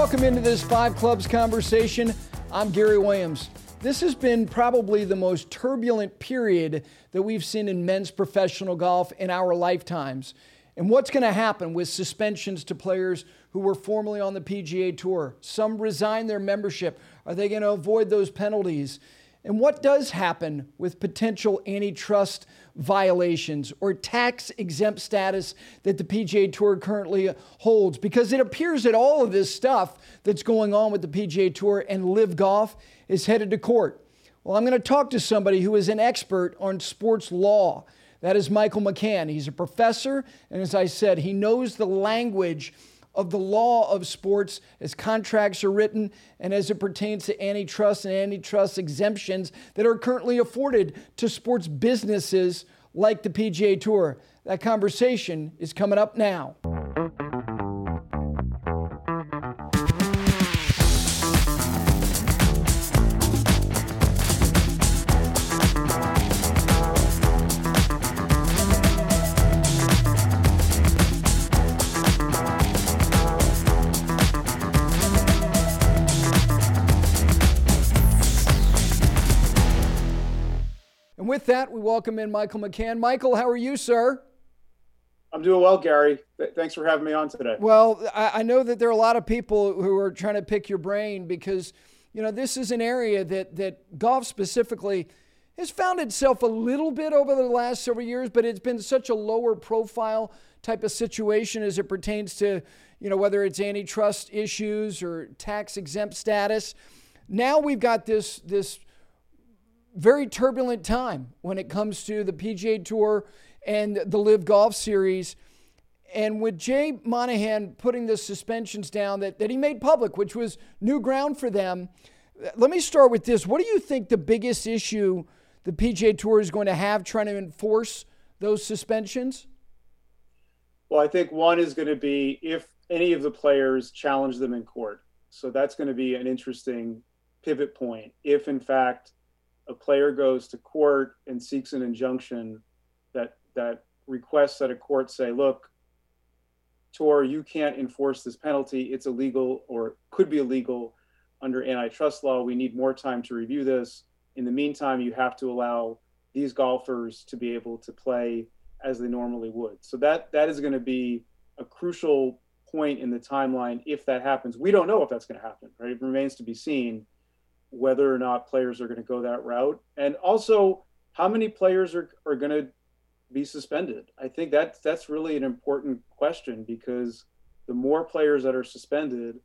welcome into this Five Clubs conversation. I'm Gary Williams. This has been probably the most turbulent period that we've seen in men's professional golf in our lifetimes. And what's going to happen with suspensions to players who were formerly on the PGA Tour? Some resign their membership. Are they going to avoid those penalties? And what does happen with potential antitrust violations or tax exempt status that the PGA Tour currently holds? Because it appears that all of this stuff that's going on with the PGA Tour and LIV Golf is headed to court. Well, I'm going to talk to somebody who is an expert on sports law. That is Michael McCann. He's a professor, and as I said, he knows the language of the law of sports as contracts are written and as it pertains to antitrust and antitrust exemptions that are currently afforded to sports businesses like the PGA Tour. That conversation is coming up now. That, we welcome in Michael McCann. Michael, how are you, sir? I'm doing well, Gary. Thanks for having me on today. Well, I know that there are a lot of people who are trying to pick your brain because, you know, this is an area that, that golf specifically has found itself a little bit over the last several years, but it's been such a lower profile type of situation as it pertains to, you know, whether it's antitrust issues or tax exempt status. Now we've got this this very turbulent time when it comes to the PGA Tour and the LIV Golf Series. And with Jay Monahan putting the suspensions down that, that he made public, which was new ground for them, let me start with this. What do you think the biggest issue the PGA Tour is going to have trying to enforce those suspensions? Well, I think one is going to be if any of the players challenge them in court. So that's going to be an interesting pivot point. If, in fact, a player goes to court and seeks an injunction that that requests that a court say, look, Tour, you can't enforce this penalty. It's illegal or could be illegal under antitrust law. We need more time to review this. In the meantime, you have to allow these golfers to be able to play as they normally would. So that that is going to be a crucial point in the timeline if that happens. We don't know if that's going to happen, right? It remains to be seen whether or not players are going to go that route, and also how many players are, are going to be suspended. I think that that's really an important question because the more players that are suspended,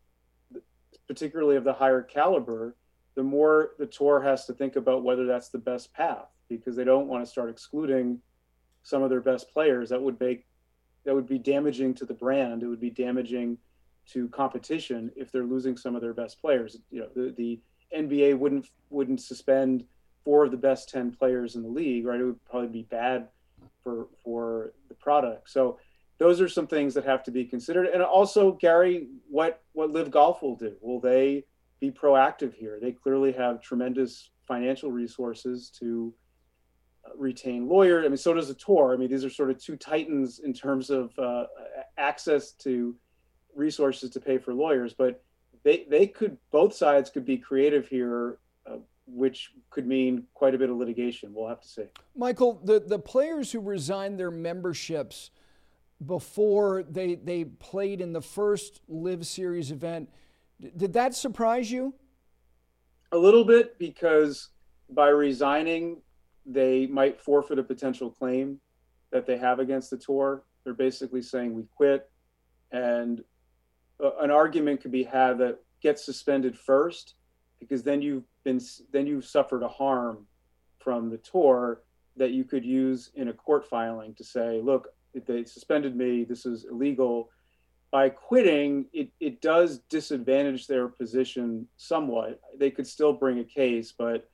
particularly of the higher caliber, the more the tour has to think about whether that's the best path because they don't want to start excluding some of their best players. That would make that would be damaging to the brand. It would be damaging to competition if they're losing some of their best players. You know, the the NBA wouldn't wouldn't suspend four of the best ten players in the league, right? It would probably be bad for for the product. So those are some things that have to be considered. And also, Gary, what what LIV Golf will do? Will they be proactive here? They clearly have tremendous financial resources to uh, retain lawyers. I mean, so does the tour. I mean, these are sort of two titans in terms of uh, access to resources to pay for lawyers. But they they could both sides could be creative here, uh, which could mean quite a bit of litigation. We'll have to see. Michael, the the players who resigned their memberships before they they played in the first LIV Series event, did that surprise you? A little bit because by resigning, they might forfeit a potential claim that they have against the tour. They're basically saying we quit, and an argument could be had that get suspended first because then you've been then you've suffered a harm from the tour that you could use in a court filing to say look they suspended me this is illegal. By quitting it, it does disadvantage their position somewhat. They could still bring a case but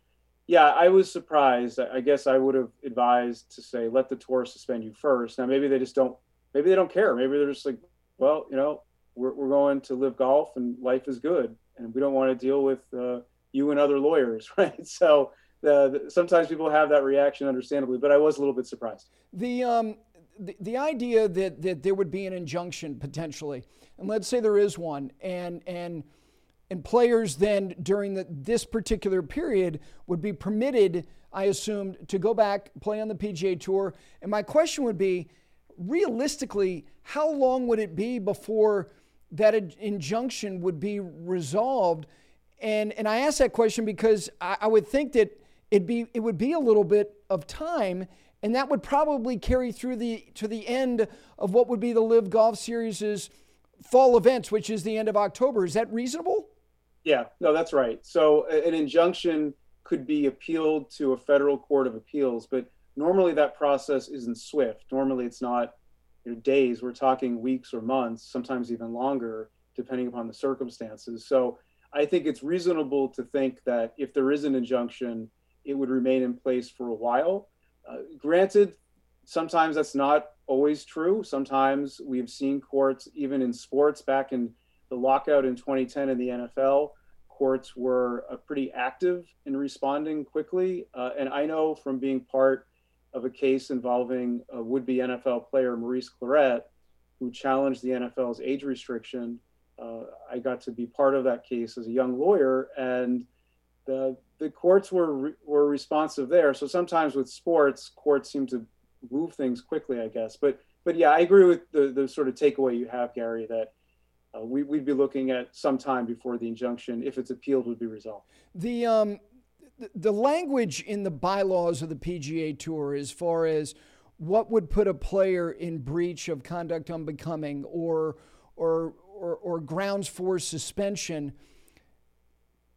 yeah i was surprised. I guess i would have advised to say let the tour suspend you first. Now maybe they just don't maybe they don't care. Maybe they're just like well you know we're, we're going to LIV golf and life is good. And we don't want to deal with uh, you and other lawyers right? So uh, sometimes people have that reaction understandably but i was a little bit surprised. The um, the, the idea that, that there would be an injunction potentially, and let's say there is one, and and and players then during the, this particular period would be permitted, I assumed, to go back play on the PGA Tour. And my question would be, realistically, how long would it be before that injunction would be resolved? And and I ask that question because I, I would think that it'd be it would be a little bit of time and that would probably carry through the to the end of what would be the LIV Golf Series' fall events, which is the end of October. Is that reasonable? Yeah, no, that's right. So an injunction could be appealed to a federal court of appeals, but normally that process isn't swift. Normally it's not you know, days. We're talking weeks or months, sometimes even longer, depending upon the circumstances. So I think it's reasonable to think that if there is an injunction, it would remain in place for a while. Uh, granted, sometimes that's not always true. Sometimes we've seen courts, even in sports, back in the lockout in 2010 in the NFL, courts were uh, pretty active in responding quickly. Uh, and I know from being part of a case involving a would be NFL player, Maurice Clarett, who challenged the NFL's age restriction. Uh, I got to be part of that case as a young lawyer, and the the courts were were responsive there. So sometimes with sports, courts seem to move things quickly, I guess. But but yeah, I agree with the the sort of takeaway you have, Gary, that uh, we, would be looking at some time before the injunction, if it's appealed, would be resolved. The um, the language in the bylaws of the PGA Tour, as far as what would put a player in breach of conduct unbecoming or or or, or grounds for suspension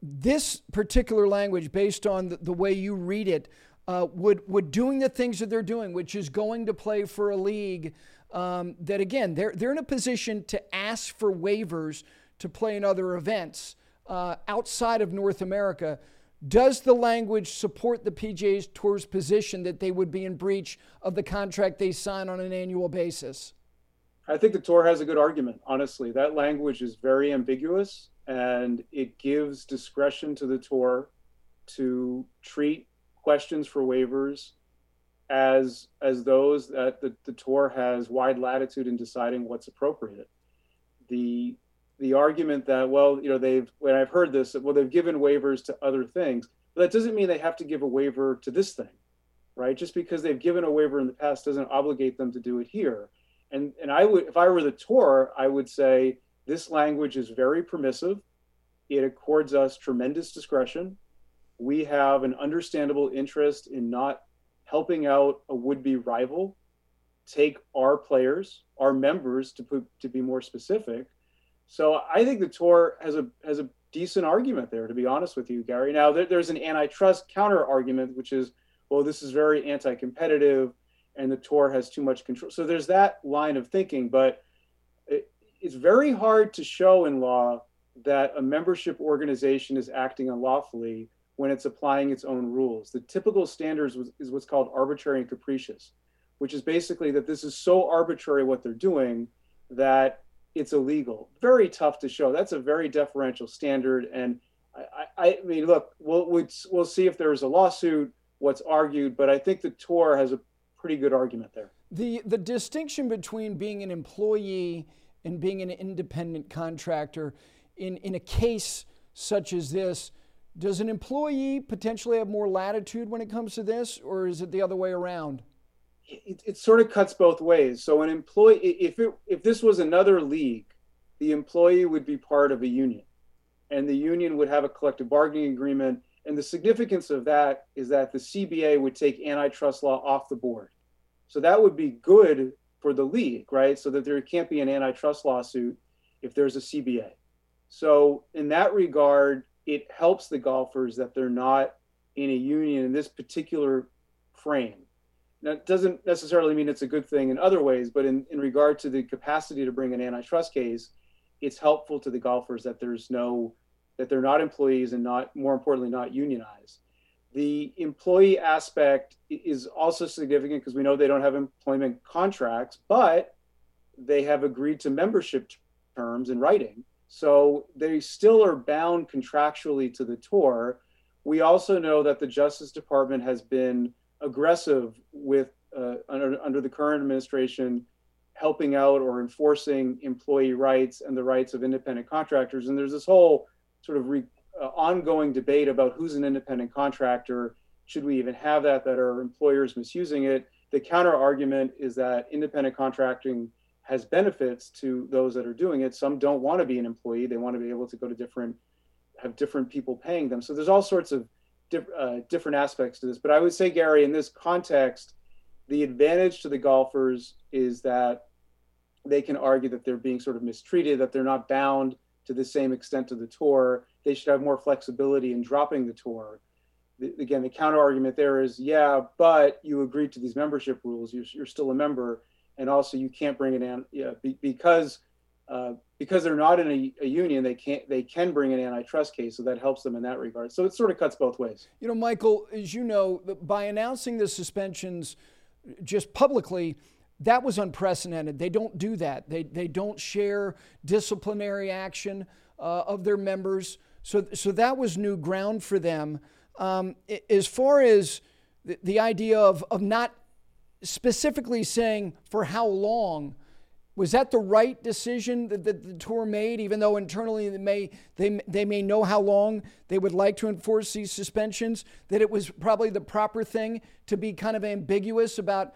this particular language, based on the, the way you read it, uh, would would doing the things that they're doing, which is going to play for a league um, that again they're they're in a position to ask for waivers to play in other events uh, outside of North America. Does the language support the PGA Tour's position that they would be in breach of the contract they sign on an annual basis? I think the tour has a good argument. Honestly, that language is very ambiguous and it gives discretion to the tour to treat questions for waivers as as those that the, the tour has wide latitude in deciding what's appropriate the the argument that well you know they've when i've heard this well they've given waivers to other things but that doesn't mean they have to give a waiver to this thing right just because they've given a waiver in the past doesn't obligate them to do it here and and i would if i were the tour i would say this language is very permissive. It accords us tremendous discretion. We have an understandable interest in not helping out a would-be rival take our players, our members, to put to be more specific. So I think the tour has a has a decent argument there, to be honest with you, Gary. Now there, there's an antitrust counter argument, which is, well, this is very anti-competitive, and the tour has too much control. So there's that line of thinking, but it's very hard to show in law that a membership organization is acting unlawfully when it's applying its own rules. The typical standards is what's called arbitrary and capricious, which is basically that this is so arbitrary what they're doing that it's illegal. Very tough to show. That's a very deferential standard. And I, I, mean, look, we'll, we'll see if there's a lawsuit, what's argued, but I think the tour has a pretty good argument there. The, the distinction between being an employee and being an independent contractor in, in a case such as this, does an employee potentially have more latitude when it comes to this, or is it the other way around? It, it sort of cuts both ways. So an employee, if it, if this was another league, the employee would be part of a union, and the union would have a collective bargaining agreement. And the significance of that is that the CBA would take antitrust law off the board. So that would be good for the league, right? So that there can't be an antitrust lawsuit if there's a CBA. So in that regard, it helps the golfers that they're not in a union in this particular frame. That doesn't necessarily mean it's a good thing in other ways, but in, in regard to the capacity to bring an antitrust case, it's helpful to the golfers that there's no that they're not employees and not more importantly not unionized. The employee aspect is also significant because we know they don't have employment contracts, but they have agreed to membership terms in writing. So they still are bound contractually to the tour. We also know that the Justice Department has been aggressive with uh, under, under the current administration helping out or enforcing employee rights and the rights of independent contractors. And there's this whole sort of re, uh, ongoing debate about who's an independent contractor. Should we even have that? That are employers misusing it? The counter argument is that independent contracting has benefits to those that are doing it. Some don't want to be an employee; they want to be able to go to different, have different people paying them. So there's all sorts of uh, different aspects to this. But I would say, Gary, in this context, the advantage to the golfers is that they can argue that they're being sort of mistreated, that they're not bound to the same extent to the tour. They should have more flexibility in dropping the tour. The, again, the counter argument there is, yeah, but you agreed to these membership rules. You're, you're still a member, and also you can't bring it in yeah, be, because uh, because they're not in a, a, union. They can't they can bring an antitrust case, so that helps them in that regard. So it sort of cuts both ways. You know, Michael, as you know, by announcing the suspensions just publicly that was unprecedented. They don't do that. They, they don't share disciplinary action uh, of their members. So, so that was new ground for them. Um, as far as the, the idea of, of not specifically saying for how long, was that the right decision that, the tour made, even though internally they may, they, they may know how long they would like to enforce these suspensions, that it was probably the proper thing to be kind of ambiguous about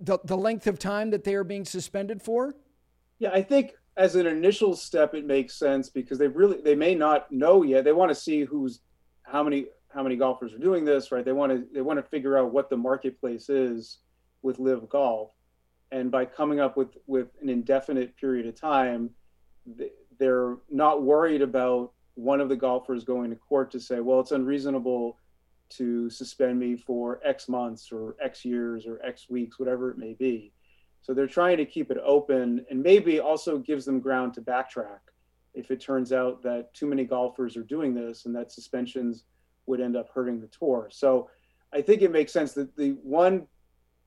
the, the length of time that they are being suspended for? Yeah, I think as an initial step, it makes sense because they really they may not know yet. They want to see who's how many how many golfers are doing this, right? They want to they want to figure out what the marketplace is with LIV Golf, and by coming up with with an indefinite period of time, they're not worried about one of the golfers going to court to say, well, it's unreasonable to suspend me for X months or X years or X weeks, whatever it may be. So they're trying to keep it open and maybe also gives them ground to backtrack if it turns out that too many golfers are doing this and that suspensions would end up hurting the tour. So I think it makes sense that the one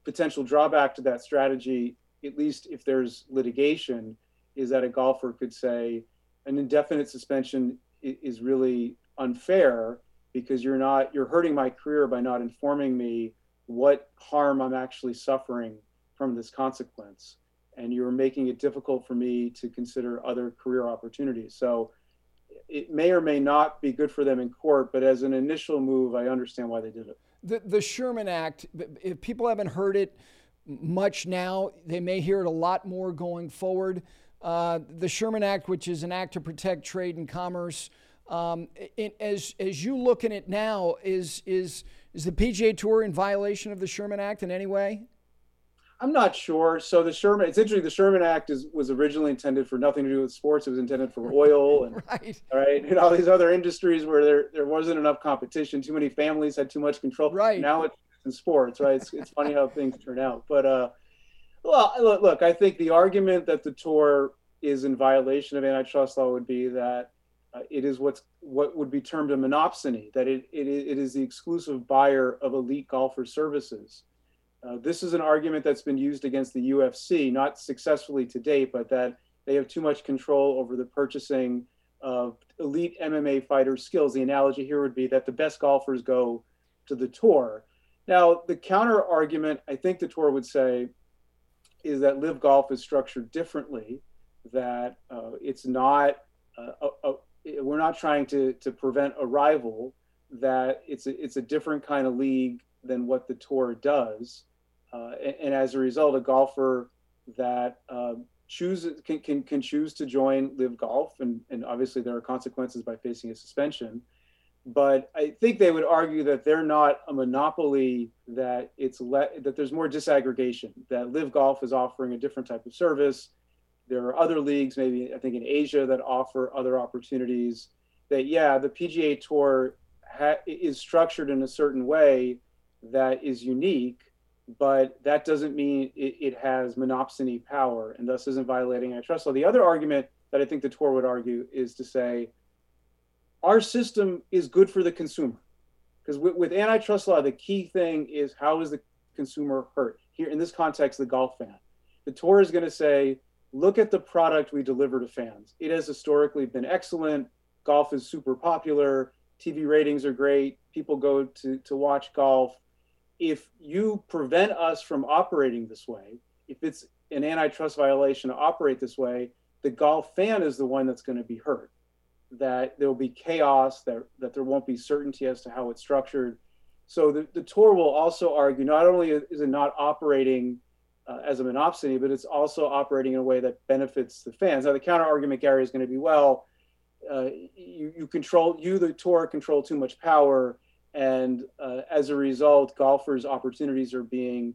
potential drawback to that strategy, at least if there's litigation, is that a golfer could say an indefinite suspension is really unfair because you're not you're hurting my career by not informing me what harm I'm actually suffering from this consequence. And you're making it difficult for me to consider other career opportunities. So it may or may not be good for them in court but as an initial move I understand why they did it the, the Sherman Act if people haven't heard it much now they may hear it a lot more going forward uh, the Sherman Act which is an act to protect trade and commerce um, it, as as you look at it now, is is is the PGA Tour in violation of the Sherman Act in any way? I'm not sure. So the Sherman, it's interesting. The Sherman Act is was originally intended for nothing to do with sports. It was intended for oil and right, right, and all these other industries where there there wasn't enough competition. Too many families had too much control. Right now it's in sports. Right. It's it's funny how things turn out. But uh, well, look, look. I think the argument that the tour is in violation of antitrust law would be that uh, it is what's what would be termed a monopsony, that it, it, it is the exclusive buyer of elite golfer services. Uh, this is an argument that's been used against the UFC, not successfully to date, but that they have too much control over the purchasing of elite MMA fighters' skills. The analogy here would be that the best golfers go to the tour. Now, the counter argument, I think the tour would say, is that LIV Golf is structured differently, that uh, it's not a, a, we're not trying to to prevent a rival that it's a, it's a different kind of league than what the tour does uh, and, and, as a result a golfer that uh, chooses can, can can choose to join LIV golf and and obviously there are consequences by facing a suspension but i think they would argue that they're not a monopoly that it's le- that there's more disaggregation that LIV golf is offering a different type of service there are other leagues, maybe I think in Asia, that offer other opportunities. That yeah, the PGA Tour ha- is structured in a certain way that is unique, but that doesn't mean it, it has monopsony power and thus isn't violating antitrust law. The other argument that I think the tour would argue is to say our system is good for the consumer. Because with, with, antitrust law, the key thing is how is the consumer hurt? Here, in this context, the golf fan. The tour is going to say look at the product we deliver to fans. It has historically been excellent. Golf is super popular. TV ratings are great. People go to, to watch golf. If you prevent us from operating this way, if it's an antitrust violation to operate this way, the golf fan is the one that's going to be hurt. That there will be chaos, that, that there won't be certainty as to how it's structured. So the, the tour will also argue not only is it not operating uh, as a monopsony, but it's also operating in a way that benefits the fans. Now, the counter argument, Gary, is going to be well, uh, you, you control, you, the tour, control too much power. And uh, as a result, golfers' opportunities are being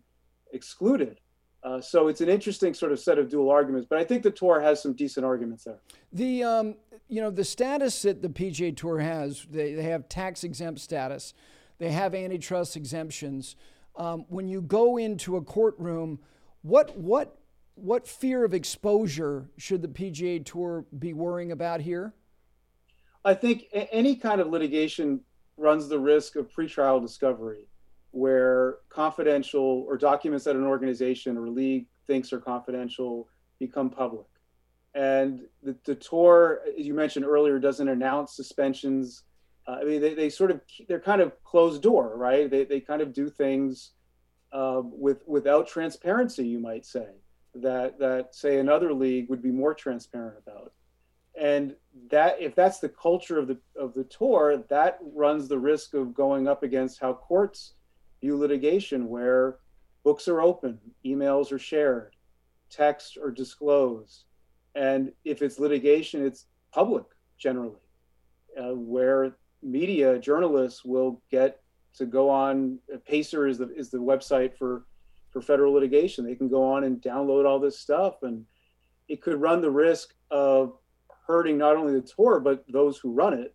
excluded. Uh, so it's an interesting sort of set of dual arguments, but I think the tour has some decent arguments there. The um, you know the status that the PGA Tour has, they, they have tax exempt status, they have antitrust exemptions. Um, when you go into a courtroom, what what what fear of exposure should the PGA Tour be worrying about here? I think any kind of litigation runs the risk of pretrial discovery, where confidential or documents that an organization or league thinks are confidential become public. And the, the tour, as you mentioned earlier, doesn't announce suspensions. Uh, I mean, they, they sort of they're kind of closed door, right? They, they kind of do things uh, with without transparency, you might say, that that say another league would be more transparent about and that if that's the culture of the of the tour that runs the risk of going up against how courts view litigation where books are open emails are shared texts are disclosed. And if it's litigation it's public generally uh, where media journalists will get to go on PACER is the is the website for for federal litigation. They can go on and download all this stuff and it could run the risk of hurting not only the tour but those who run it,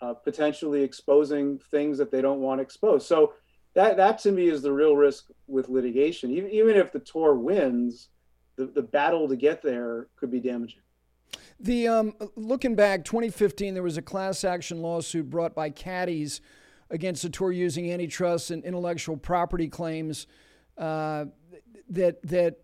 uh, potentially exposing things that they don't want exposed. So that that to me is the real risk with litigation. Even even if the tour wins, the, the battle to get there could be damaging. The um, looking back, 2015, there was a class action lawsuit brought by caddies against the tour using antitrust and intellectual property claims. Uh, that that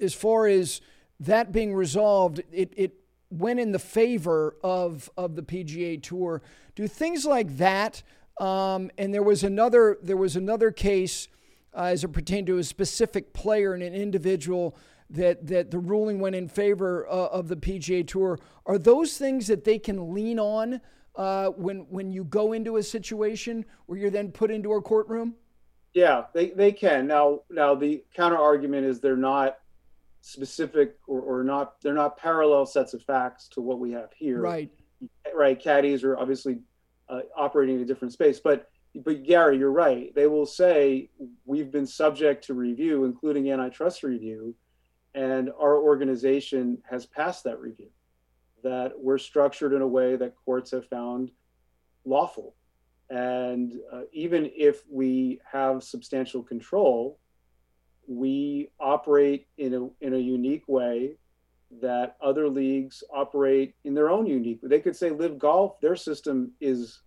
as far as that being resolved, it, it went in the favor of of the PGA Tour. Do things like that? Um, and there was another there was another case uh, as it pertained to a specific player and an individual that that the ruling went in favor uh, of the PGA Tour. Are those things that they can lean on uh, when when you go into a situation where you're then put into a courtroom? Yeah, they, they can. Now now the counter argument is they're not specific or, or not they're not parallel sets of facts to what we have here. Right. Right caddies are obviously uh, operating in a different space but but gary you're right. They will say we've been subject to review including antitrust review and our organization has passed that review that we're structured in a way that courts have found lawful. And uh, even if we have substantial control we operate in a in a unique way that other leagues operate in their own unique. They could say LIV Golf, their system is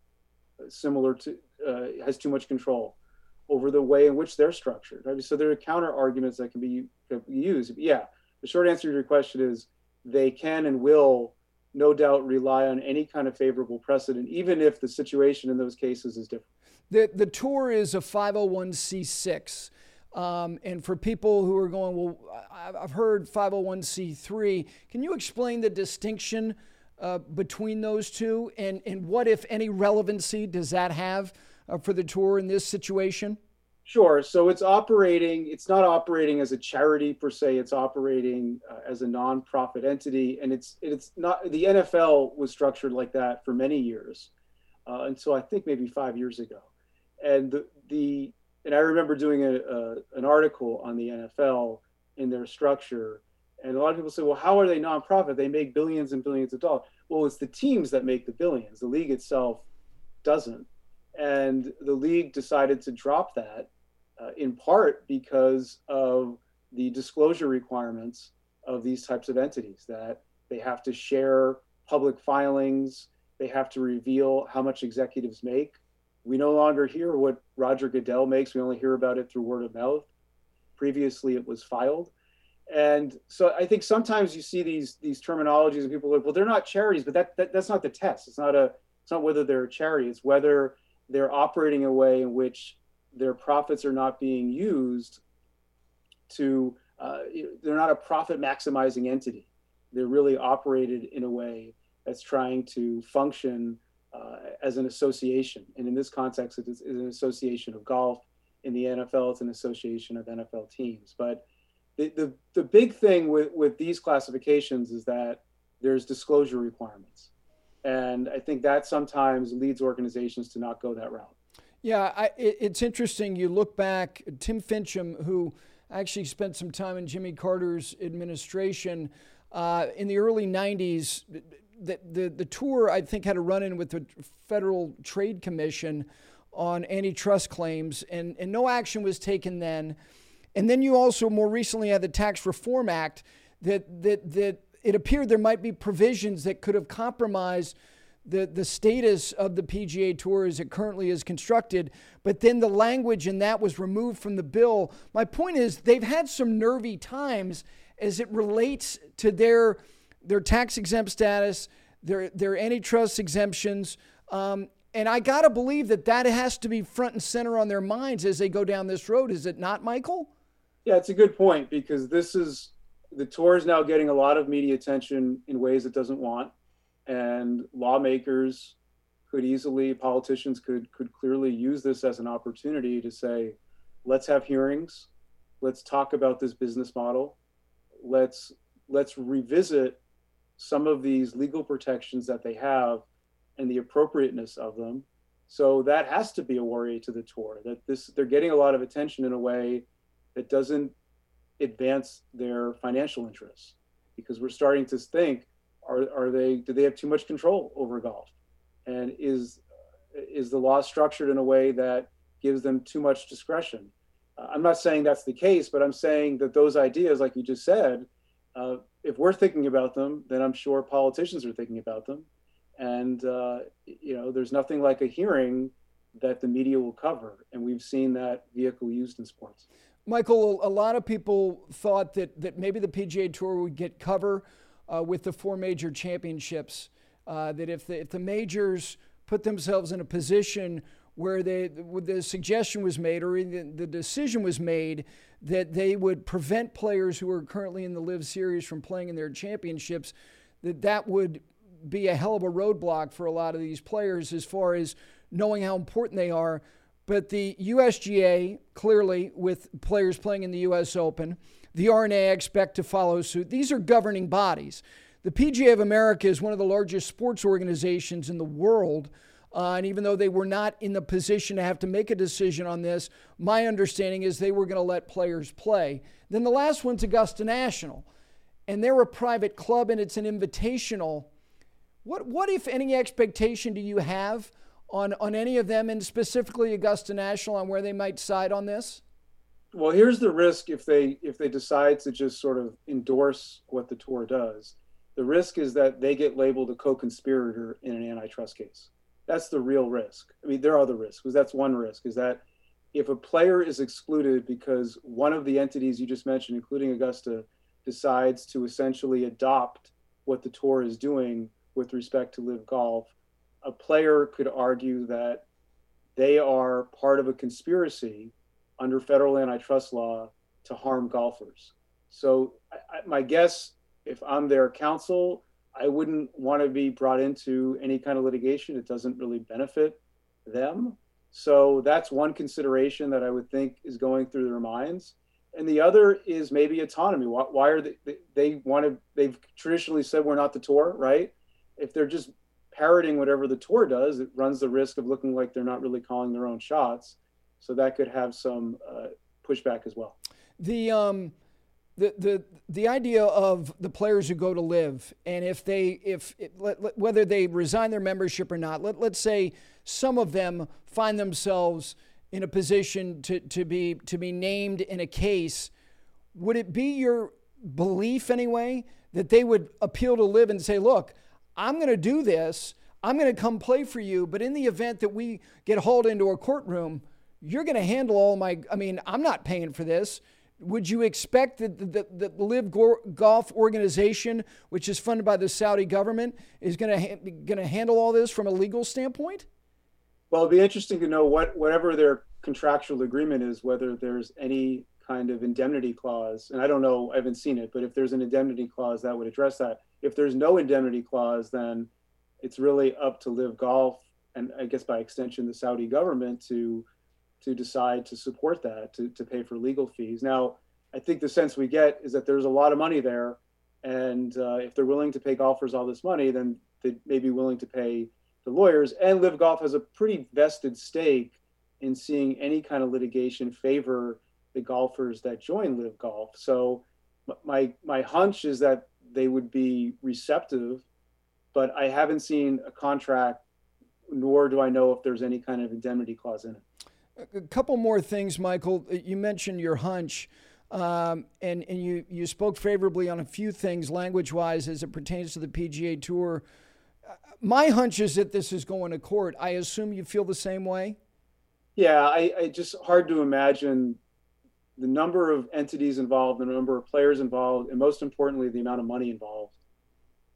similar to uh, has too much control over the way in which they're structured. Right? So there are counter arguments that can be, can be used. But yeah, the short answer to your question is they can and will no doubt rely on any kind of favorable precedent, even if the situation in those cases is different. The the tour is a 501c6. Um, and for people who are going, well, I've heard 501c3, can you explain the distinction uh, between those two? And, and what, if any, relevancy does that have uh, for the tour in this situation? Sure. So it's operating, it's not operating as a charity per se, it's operating uh, as a nonprofit entity. And it's, it's not, the NFL was structured like that for many years uh, until I think maybe five years ago. And the, the and I remember doing a, a, an article on the NFL in their structure, and a lot of people say, "Well, how are they nonprofit? They make billions and billions of dollars." Well, it's the teams that make the billions. The league itself doesn't, and the league decided to drop that uh, in part because of the disclosure requirements of these types of entities that they have to share public filings, they have to reveal how much executives make we no longer hear what Roger Goodell makes. We only hear about it through word of mouth. Previously, it was filed. And so I think sometimes you see these these terminologies and people are like, well, they're not charities, but that, that that's not the test. It's not a it's not whether they're a charity. It's whether they're operating a way in which their profits are not being used to, uh, they're not a profit maximizing entity. They're really operated in a way that's trying to function uh, as an association. And in this context, it is, an association of golf. In the NFL, it's an association of NFL teams. But the, the, the big thing with, with these classifications is that there's disclosure requirements. And I think that sometimes leads organizations to not go that route. Yeah, I, it, it's interesting. You look back, Tim Finchem, who actually spent some time in Jimmy Carter's administration uh, in the early 90s. The, the, the tour, I think, had a run in with the Federal Trade Commission on antitrust claims, and, and no action was taken then. And then you also more recently had the Tax Reform Act that, that, that it appeared there might be provisions that could have compromised the, the status of the PGA Tour as it currently is constructed, but then the language in that was removed from the bill. My point is, they've had some nervy times as it relates to their, their tax exempt status, their, their antitrust exemptions. Um, and I got to believe that that has to be front and center on their minds as they go down this road. Is it not, Michael? Yeah, it's a good point because this is the tour is now getting a lot of media attention in ways it doesn't want, and lawmakers could easily, politicians could could clearly use this as an opportunity to say, let's have hearings, let's talk about this business model, let's let's revisit some of these legal protections that they have and the appropriateness of them. So that has to be a worry to the tour that this they're getting a lot of attention in a way that doesn't advance their financial interests. Because we're starting to think are, are they do they have too much control over golf? And is is the law structured in a way that gives them too much discretion? Uh, i'm not saying that's the case but i'm saying that those ideas like you just said uh, if we're thinking about them then i'm sure politicians are thinking about them and uh, you know there's nothing like a hearing that the media will cover and we've seen that vehicle used in sports Michael, a lot of people thought that, that maybe the PGA Tour would get cover uh, with the four major championships. Uh, that if the, if the majors put themselves in a position where they, the suggestion was made or the, decision was made that they would prevent players who are currently in the LIV Series from playing in their championships, that that would be a hell of a roadblock for a lot of these players as far as knowing how important they are. But the USGA, clearly, with players playing in the US Open, the R&A expect to follow suit. These are governing bodies. The PGA of America is one of the largest sports organizations in the world. Uh, and even though they were not in the position to have to make a decision on this, my understanding is they were going to let players play. Then the last one's Augusta National. And they're a private club and it's an invitational. What, what, if any, expectation do you have on, on any of them, and specifically Augusta National, on where they might side on this? Well, here's the risk if they if they decide to just sort of endorse what the tour does. The risk is that they get labeled a co-conspirator in an antitrust case. That's the real risk. I mean, there are other risks, because that's one risk. Is that if a player is excluded because one of the entities you just mentioned, including Augusta, decides to essentially adopt what the tour is doing with respect to live golf, a player could argue that they are part of a conspiracy under federal antitrust law to harm golfers. So, I, my guess, if I'm their counsel, I wouldn't want to be brought into any kind of litigation. It doesn't really benefit them. So, that's one consideration that I would think is going through their minds. And the other is maybe autonomy. Why, why are they, they, want to, they've traditionally said we're not the tour, right? If they're just parroting whatever the tour does, it runs the risk of looking like they're not really calling their own shots. So that could have some uh, pushback as well. The um, the the the idea of the players who go to LIV and if they if whether they resign their membership or not, let let's say some of them find themselves in a position to to be to be named in a case, would it be your belief anyway that they would appeal to LIV and say, look? I'm going to do this. I'm going to come play for you. But in the event that we get hauled into a courtroom, you're going to handle all my. I mean, I'm not paying for this. Would you expect that the, the, the LIV Golf organization, which is funded by the Saudi government, is going to going to handle all this from a legal standpoint? Well, it'd be interesting to know what whatever their contractual agreement is whether there's any kind of indemnity clause. And I don't know, I haven't seen it, but if there's an indemnity clause, that would address that. If there's no indemnity clause, then it's really up to LIV Golf and I guess by extension the Saudi government to to decide to support that to, to pay for legal fees. Now, I think the sense we get is that there's a lot of money there, and uh, if they're willing to pay golfers all this money, then they may be willing to pay the lawyers. And LIV Golf has a pretty vested stake in seeing any kind of litigation favor the golfers that join LIV Golf. So my my hunch is that they would be receptive, but I haven't seen a contract, nor do I know if there's any kind of indemnity clause in it. A couple more things, Michael. You mentioned your hunch. Um, and and you, you spoke favorably on a few things language wise as it pertains to the PGA Tour. Uh, my hunch is that this is going to court. I assume you feel the same way. Yeah, I, I just hard to imagine the number of entities involved, the number of players involved, and most importantly, the amount of money involved.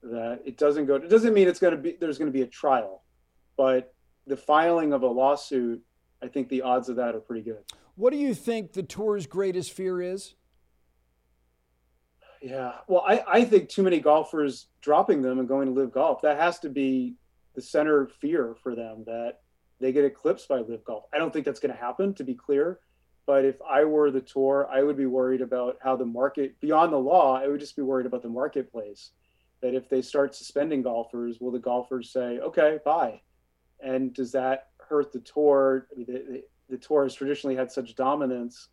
That it doesn't go. It doesn't mean it's going to be. There's going to be a trial, but the filing of a lawsuit, I think the odds of that are pretty good. What do you think the tour's greatest fear is? Yeah, well, I, I think too many golfers dropping them and going to LIV Golf. That has to be the center fear for them that they get eclipsed by LIV Golf. I don't think that's going to happen, to be clear. But if I were the tour, I would be worried about how the market, beyond the law, I would just be worried about the marketplace. That if they start suspending golfers, will the golfers say, okay, bye? And does that hurt the tour? I mean, they, the tour has traditionally had such dominance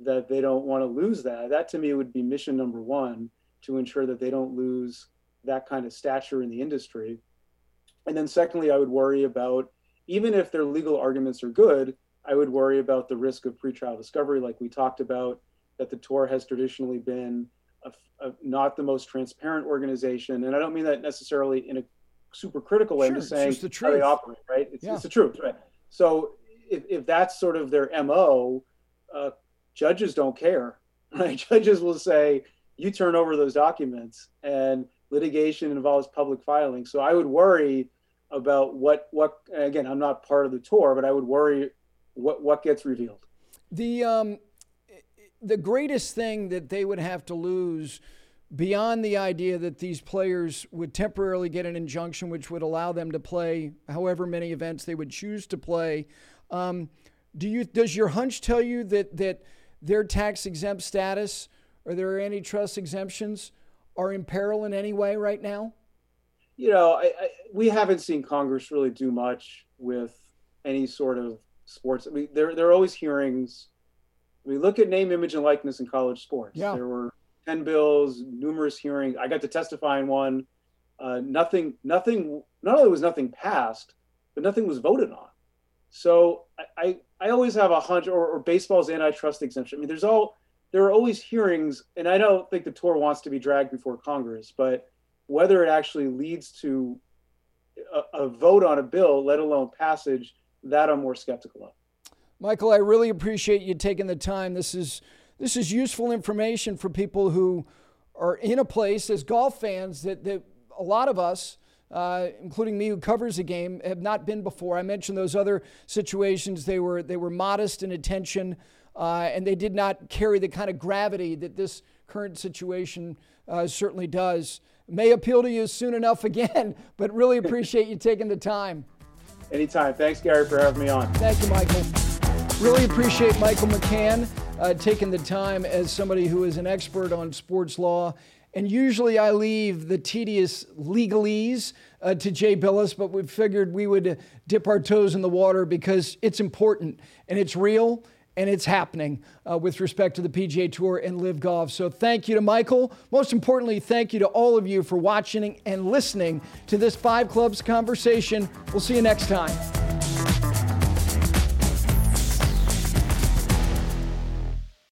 that they don't want to lose that. That to me would be mission number one to ensure that they don't lose that kind of stature in the industry. And then secondly, I would worry about even if their legal arguments are good, I would worry about the risk of pretrial discovery, like we talked about, that the tour has traditionally been a, a, not the most transparent organization. And I don't mean that necessarily in a super critical way. Sure, just saying the how they operate, right? It's, yeah. it's the truth, right? So if, if that's sort of their mo, uh, judges don't care. Right? Judges will say, "You turn over those documents," and litigation involves public filing. So I would worry about what what again. I'm not part of the tour, but I would worry what what gets revealed. The um, the greatest thing that they would have to lose beyond the idea that these players would temporarily get an injunction which would allow them to play however many events they would choose to play um, do you does your hunch tell you that that their tax exempt status or their antitrust exemptions are in peril in any way right now? You know, I, I, we haven't seen Congress really do much with any sort of sports. I mean, there there are always hearings. We look at name, image, and likeness in college sports. Yeah. There were ten bills, numerous hearings. I got to testify in one. Uh, nothing, nothing. Not only was nothing passed, but nothing was voted on. So I, I always have a hunch, or, or baseball's antitrust exemption. I mean, there's all there are always hearings, and I don't think the tour wants to be dragged before Congress, but whether it actually leads to a, a vote on a bill, let alone passage, that I'm more skeptical of. Michael, I really appreciate you taking the time. This is this is useful information for people who are in a place as golf fans that, that a lot of us uh, including me who covers the game, have not been before. I mentioned those other situations. They were, they were modest in attention, uh, and they did not carry the kind of gravity that this current situation uh, certainly does. May appeal to you soon enough again, but really appreciate you taking the time. Anytime. Thanks, Gary, for having me on. Thank you, Michael. Really appreciate Michael McCann uh, taking the time as somebody who is an expert on sports law and usually I leave the tedious legalese uh, to Jay Bilas, but we figured we would dip our toes in the water because it's important and it's real and it's happening uh, with respect to the PGA Tour and LIV Golf. So thank you to Michael. Most importantly, thank you to all of you for watching and listening to this Five Clubs conversation. We'll see you next time.